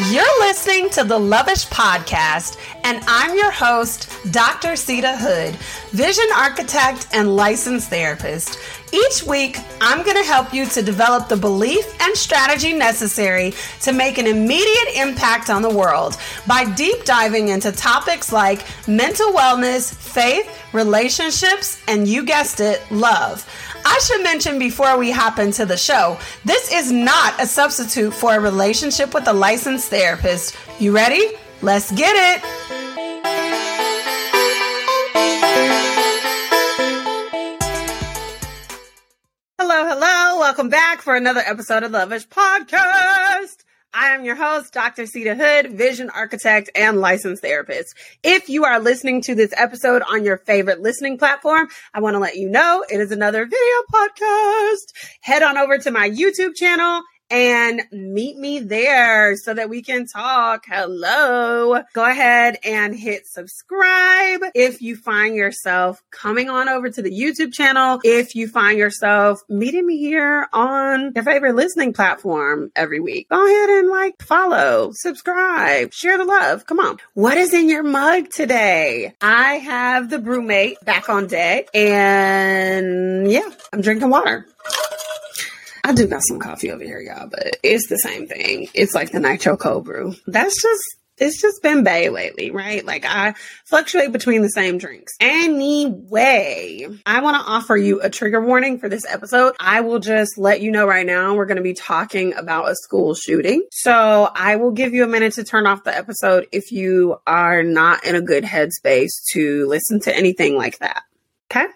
You're listening to the Lovish Podcast, and I'm your host, Dr. Seida Hood, vision architect and licensed therapist. Each week, I'm going to help you to develop the belief and strategy necessary to make an immediate impact on the world by deep diving into topics like mental wellness, faith, relationships, and you guessed it, love. I should mention before we hop into the show, this is not a substitute for a relationship with a licensed therapist. You ready? Let's get it. Hello, hello. Welcome back for another episode of Lovish Podcast. I am your host, Dr. Seida Hood, vision architect and licensed therapist. If you are listening to this episode on your favorite listening platform, I want to let you know it is another video podcast. Head on over to my YouTube channel and meet me there so that we can talk. Hello. Go ahead and hit subscribe if you find yourself coming on over to the YouTube channel. If you find yourself meeting me here on your favorite listening platform every week, go ahead and like, follow, subscribe, share the love. Come on. What is in your mug today? I have the BruMate back on deck and yeah, I'm drinking water. I do got some coffee over here, y'all, but it's the same thing. It's like the nitro cold brew. That's just it's just been Bay lately, right? Like I fluctuate between the same drinks. Anyway, I want to offer you a trigger warning for this episode. I will just let you know right now we're going to be talking about a school shooting. So I will give you a minute to turn off the episode if you are not in a good headspace to listen to anything like that. Okay?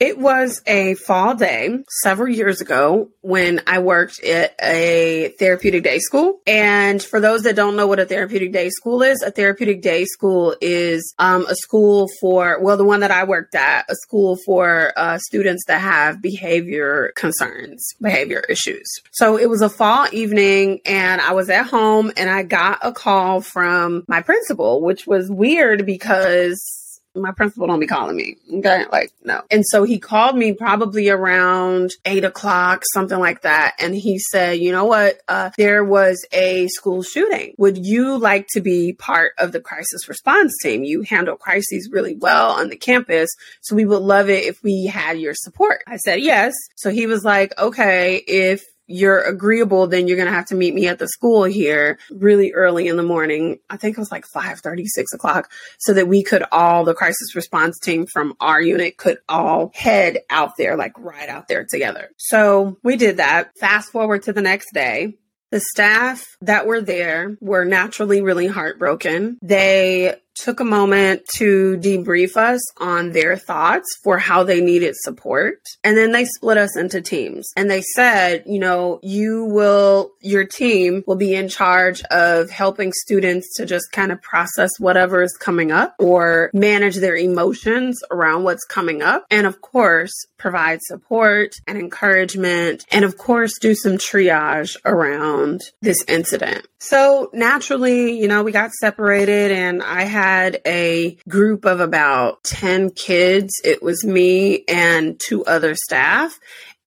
It was a fall day several years ago when I worked at a therapeutic day school. And for those that don't know what a therapeutic day school is, a therapeutic day school is um, a school for, well, the one that I worked at, a school for uh, students that have behavior concerns, behavior issues. So it was a fall evening and I was at home and I got a call from my principal, which was weird because my principal don't be calling me. Okay. Like, no. And so he called me probably around eight o'clock, something like that. And he said, you know what? Uh, there was a school shooting. Would you like to be part of the crisis response team? You handle crises really well on the campus. So we would love it if we had your support. I said, yes. So he was like, okay, if you're agreeable, then you're going to have to meet me at the school here really early in the morning. I think it was like 5 30, 6 o'clock, so that we could all, the crisis response team from our unit could all head out there, like right out there together. So we did that. Fast forward to the next day. The staff that were there were naturally really heartbroken. They took a moment to debrief us on their thoughts for how they needed support. And then they split us into teams. And they said, you know, you will, your team will be in charge of helping students to just kind of process whatever is coming up or manage their emotions around what's coming up. And of course, provide support and encouragement. And of course, do some triage around this incident. So naturally, you know, we got separated and I had a group of about 10 kids. It was me and two other staff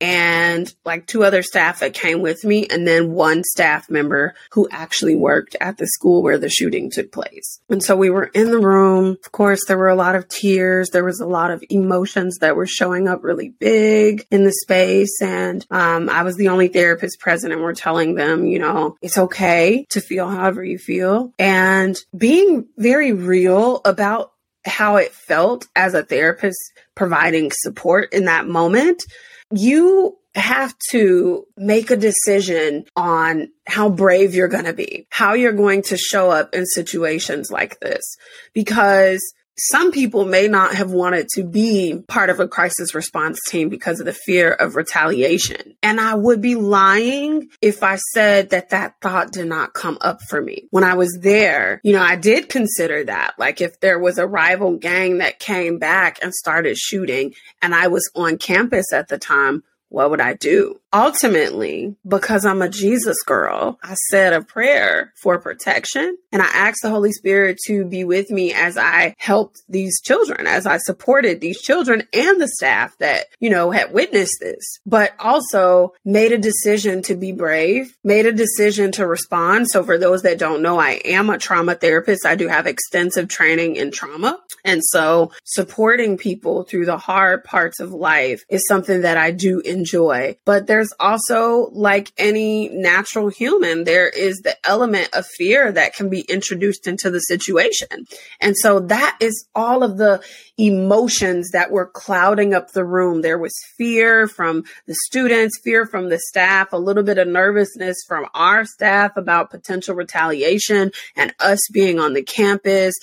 and like two other staff that came with me, and then one staff member who actually worked at the school where the shooting took place. And so we were in the room. Of course, there were a lot of tears. There was a lot of emotions that were showing up really big in the space. And um, I was the only therapist present, and we're telling them, you know, it's okay to feel however you feel, and being very real about how it felt as a therapist providing support in that moment you have to make a decision on how brave you're going to be, how you're going to show up in situations like this. Because some people may not have wanted to be part of a crisis response team because of the fear of retaliation. And I would be lying if I said that that thought did not come up for me. When I was there, you know, I did consider that. Like if there was a rival gang that came back and started shooting and I was on campus at the time, what would I do? Ultimately, because I'm a Jesus girl, I said a prayer for protection and I asked the Holy Spirit to be with me as I helped these children, as I supported these children and the staff that, you know, had witnessed this, but also made a decision to be brave, made a decision to respond. So for those that don't know, I am a trauma therapist. I do have extensive training in trauma. And so supporting people through the hard parts of life is something that I do enjoy. But there's also like any natural human, there is the element of fear that can be introduced into the situation. And so that is all of the emotions that were clouding up the room. There was fear from the students, fear from the staff, a little bit of nervousness from our staff about potential retaliation and us being on the campus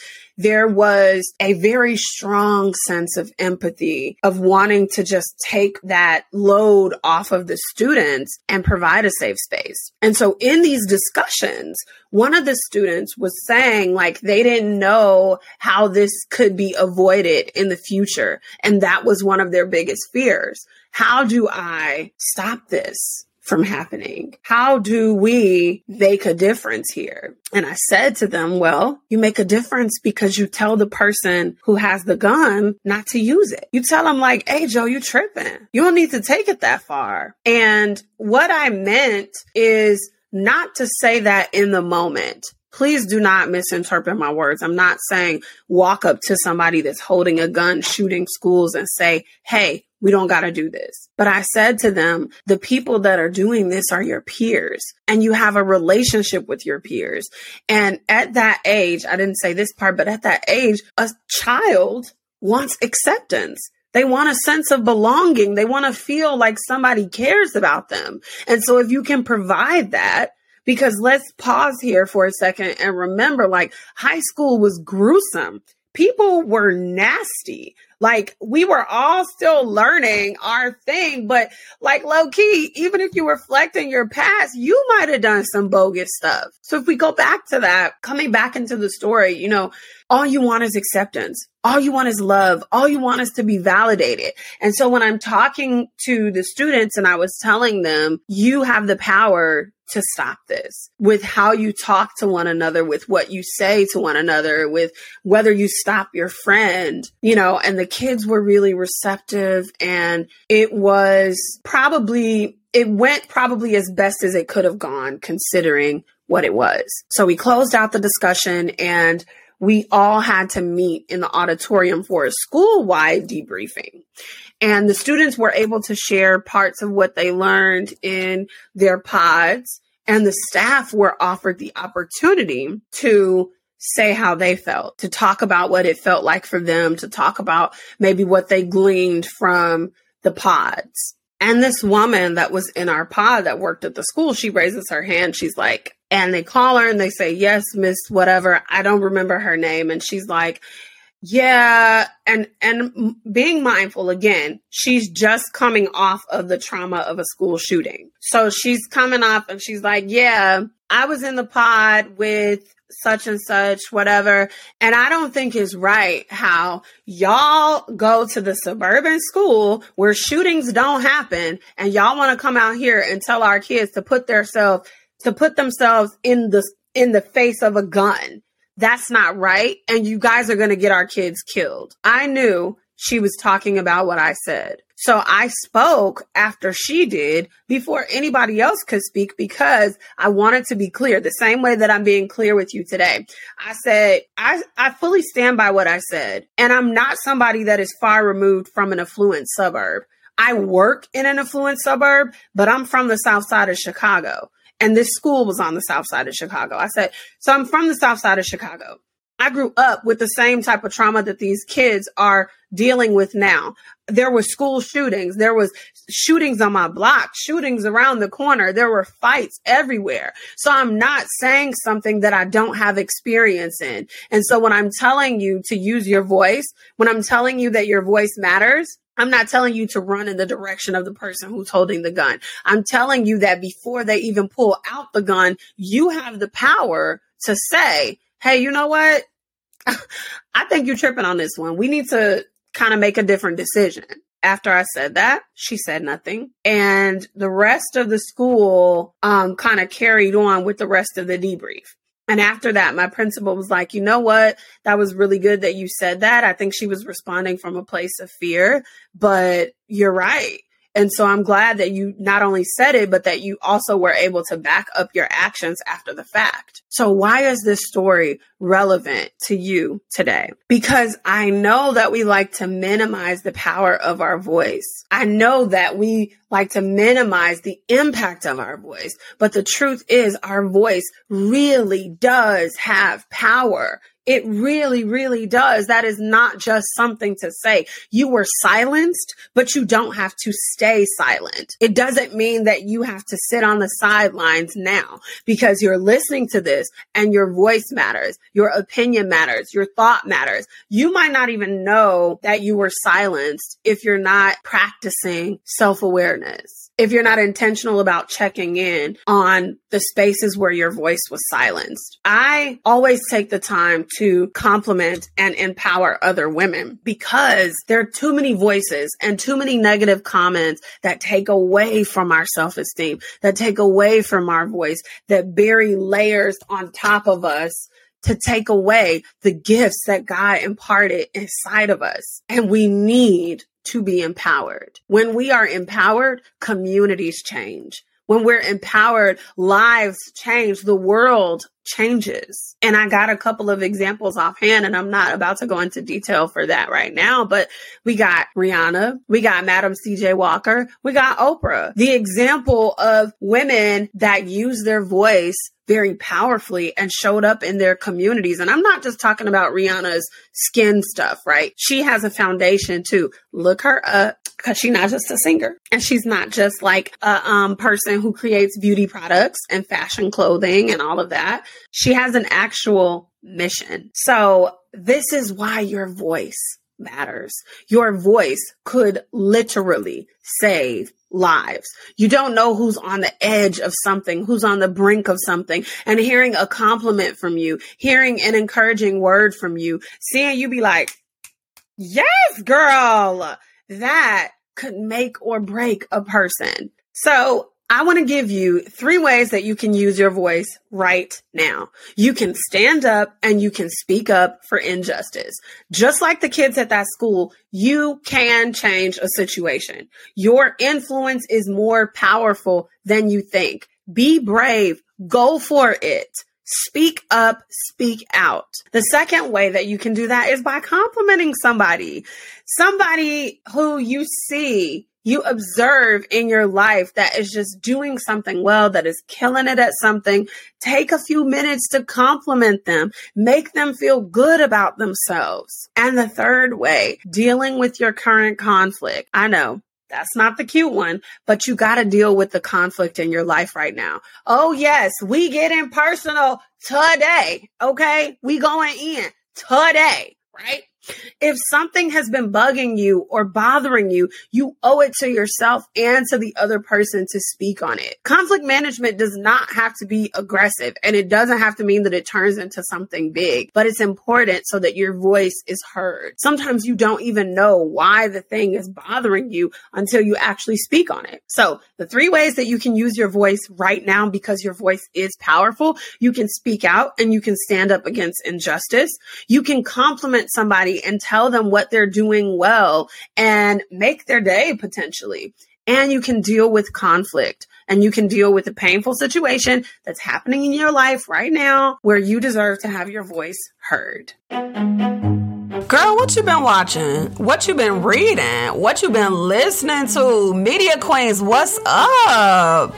there was a very strong sense of empathy of wanting to just take that load off of the students and provide a safe space. And so in these discussions, one of the students was saying like they didn't know how this could be avoided in the future. And that was one of their biggest fears. How do I stop this? From happening? How do we make a difference here? And I said to them, well, you make a difference because you tell the person who has the gun not to use it. You tell them like, Hey, Joe, you tripping. You don't need to take it that far. And what I meant is not to say that in the moment. Please do not misinterpret my words. I'm not saying walk up to somebody that's holding a gun, shooting schools and say, Hey, we don't got to do this. But I said to them, the people that are doing this are your peers and you have a relationship with your peers. And at that age, I didn't say this part, but at that age, a child wants acceptance. They want a sense of belonging. They want to feel like somebody cares about them. And so if you can provide that, because let's pause here for a second and remember like high school was gruesome. People were nasty. Like we were all still learning our thing, but like low key, even if you reflect in your past, you might have done some bogus stuff. So if we go back to that, coming back into the story, you know, all you want is acceptance. All you want is love. All you want is to be validated. And so when I'm talking to the students and I was telling them, you have the power to stop this with how you talk to one another, with what you say to one another, with whether you stop your friend, you know, and the kids were really receptive and it was probably, it went probably as best as it could have gone considering what it was. So we closed out the discussion and we all had to meet in the auditorium for a school wide debriefing. And the students were able to share parts of what they learned in their pods. And the staff were offered the opportunity to say how they felt, to talk about what it felt like for them, to talk about maybe what they gleaned from the pods. And this woman that was in our pod that worked at the school, she raises her hand. She's like, and they call her and they say, Yes, Miss whatever. I don't remember her name. And she's like, yeah, and and being mindful again, she's just coming off of the trauma of a school shooting. So she's coming off and she's like, "Yeah, I was in the pod with such and such, whatever. And I don't think it's right how y'all go to the suburban school where shootings don't happen and y'all want to come out here and tell our kids to put themselves to put themselves in the in the face of a gun that's not right. And you guys are going to get our kids killed. I knew she was talking about what I said. So I spoke after she did before anybody else could speak because I wanted to be clear the same way that I'm being clear with you today. I said, I, I fully stand by what I said. And I'm not somebody that is far removed from an affluent suburb. I work in an affluent suburb, but I'm from the south side of Chicago and this school was on the south side of Chicago. I said, so I'm from the south side of Chicago. I grew up with the same type of trauma that these kids are dealing with now. There were school shootings. There was shootings on my block, shootings around the corner. There were fights everywhere. So I'm not saying something that I don't have experience in. And so when I'm telling you to use your voice, when I'm telling you that your voice matters, I'm not telling you to run in the direction of the person who's holding the gun. I'm telling you that before they even pull out the gun, you have the power to say, Hey, you know what? I think you're tripping on this one. We need to kind of make a different decision. after I said that, she said nothing. And the rest of the school um, kind of carried on with the rest of the debrief. And after that, my principal was like, you know what? That was really good that you said that. I think she was responding from a place of fear, but you're right. And so I'm glad that you not only said it, but that you also were able to back up your actions after the fact. So why is this story relevant to you today? Because I know that we like to minimize the power of our voice. I know that we like to minimize the impact of our voice, but the truth is our voice really does have power. It really, really does. That is not just something to say. You were silenced, but you don't have to stay silent. It doesn't mean that you have to sit on the sidelines now because you're listening to this and your voice matters. Your opinion matters. Your thought matters. You might not even know that you were silenced if you're not practicing self awareness if you're not intentional about checking in on the spaces where your voice was silenced. I always take the time to compliment and empower other women because there are too many voices and too many negative comments that take away from our self esteem, that take away from our voice, that bury layers on top of us to take away the gifts that God imparted inside of us. And we need to be empowered. When we are empowered, communities change. When we're empowered, lives change. The world changes. And I got a couple of examples offhand, and I'm not about to go into detail for that right now, but we got Rihanna, we got Madam CJ Walker, we got Oprah. The example of women that use their voice very powerfully and showed up in their communities. And I'm not just talking about Rihanna's skin stuff, right? She has a foundation too. Look her up because she's not just a singer and she's not just like a um, person who creates beauty products and fashion clothing and all of that. She has an actual mission. So this is why your voice matters. Your voice could literally save lives. You don't know who's on the edge of something, who's on the brink of something, and hearing a compliment from you, hearing an encouraging word from you, seeing you be like, yes, girl, that could make or break a person. So I want to give you three ways that you can use your voice right now. You can stand up and you can speak up for injustice. Just like the kids at that school, you can change a situation. Your influence is more powerful than you think. Be brave. Go for it. Speak up, speak out. The second way that you can do that is by complimenting somebody. Somebody who you see you observe in your life that is just doing something well, that is killing it at something, take a few minutes to compliment them, make them feel good about themselves. And the third way, dealing with your current conflict. I know that's not the cute one, but you got to deal with the conflict in your life right now. Oh, yes, we get impersonal today. Okay. We going in today, right? If something has been bugging you or bothering you, you owe it to yourself and to the other person to speak on it. Conflict management does not have to be aggressive and it doesn't have to mean that it turns into something big, but it's important so that your voice is heard. Sometimes you don't even know why the thing is bothering you until you actually speak on it. So the three ways that you can use your voice right now because your voice is powerful, you can speak out and you can stand up against injustice. You can compliment and tell them what they're doing well and make their day potentially. And you can deal with conflict and you can deal with a painful situation that's happening in your life right now where you deserve to have your voice heard. Girl, what you been watching? What you been reading? What you been listening to? Media Queens, what's up?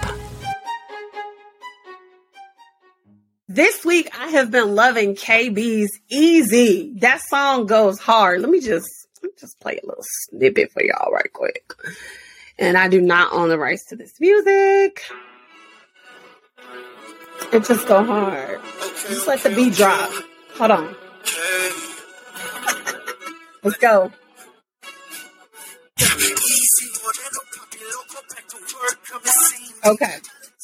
This week I have been loving KB's Easy. That song goes hard. Let me just let me just play a little snippet for y'all right quick. And I do not own the rights to this music. It just go hard. Just let the beat drop. Hold on. Let's go. Okay.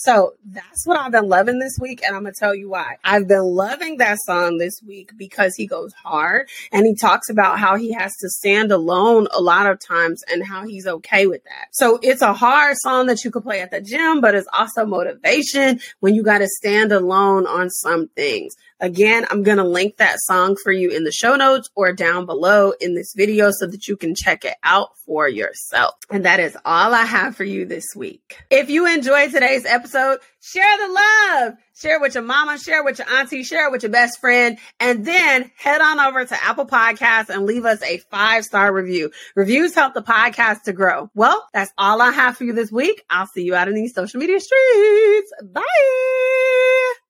So that's what I've been loving this week. And I'm going to tell you why. I've been loving that song this week because he goes hard and he talks about how he has to stand alone a lot of times and how he's okay with that. So it's a hard song that you could play at the gym, but it's also motivation when you got to stand alone on some things. Again, I'm going to link that song for you in the show notes or down below in this video so that you can check it out for yourself. And that is all I have for you this week. If you enjoyed today's episode, share the love. Share it with your mama, share it with your auntie, share it with your best friend, and then head on over to Apple Podcasts and leave us a five star review. Reviews help the podcast to grow. Well, that's all I have for you this week. I'll see you out in these social media streets. Bye.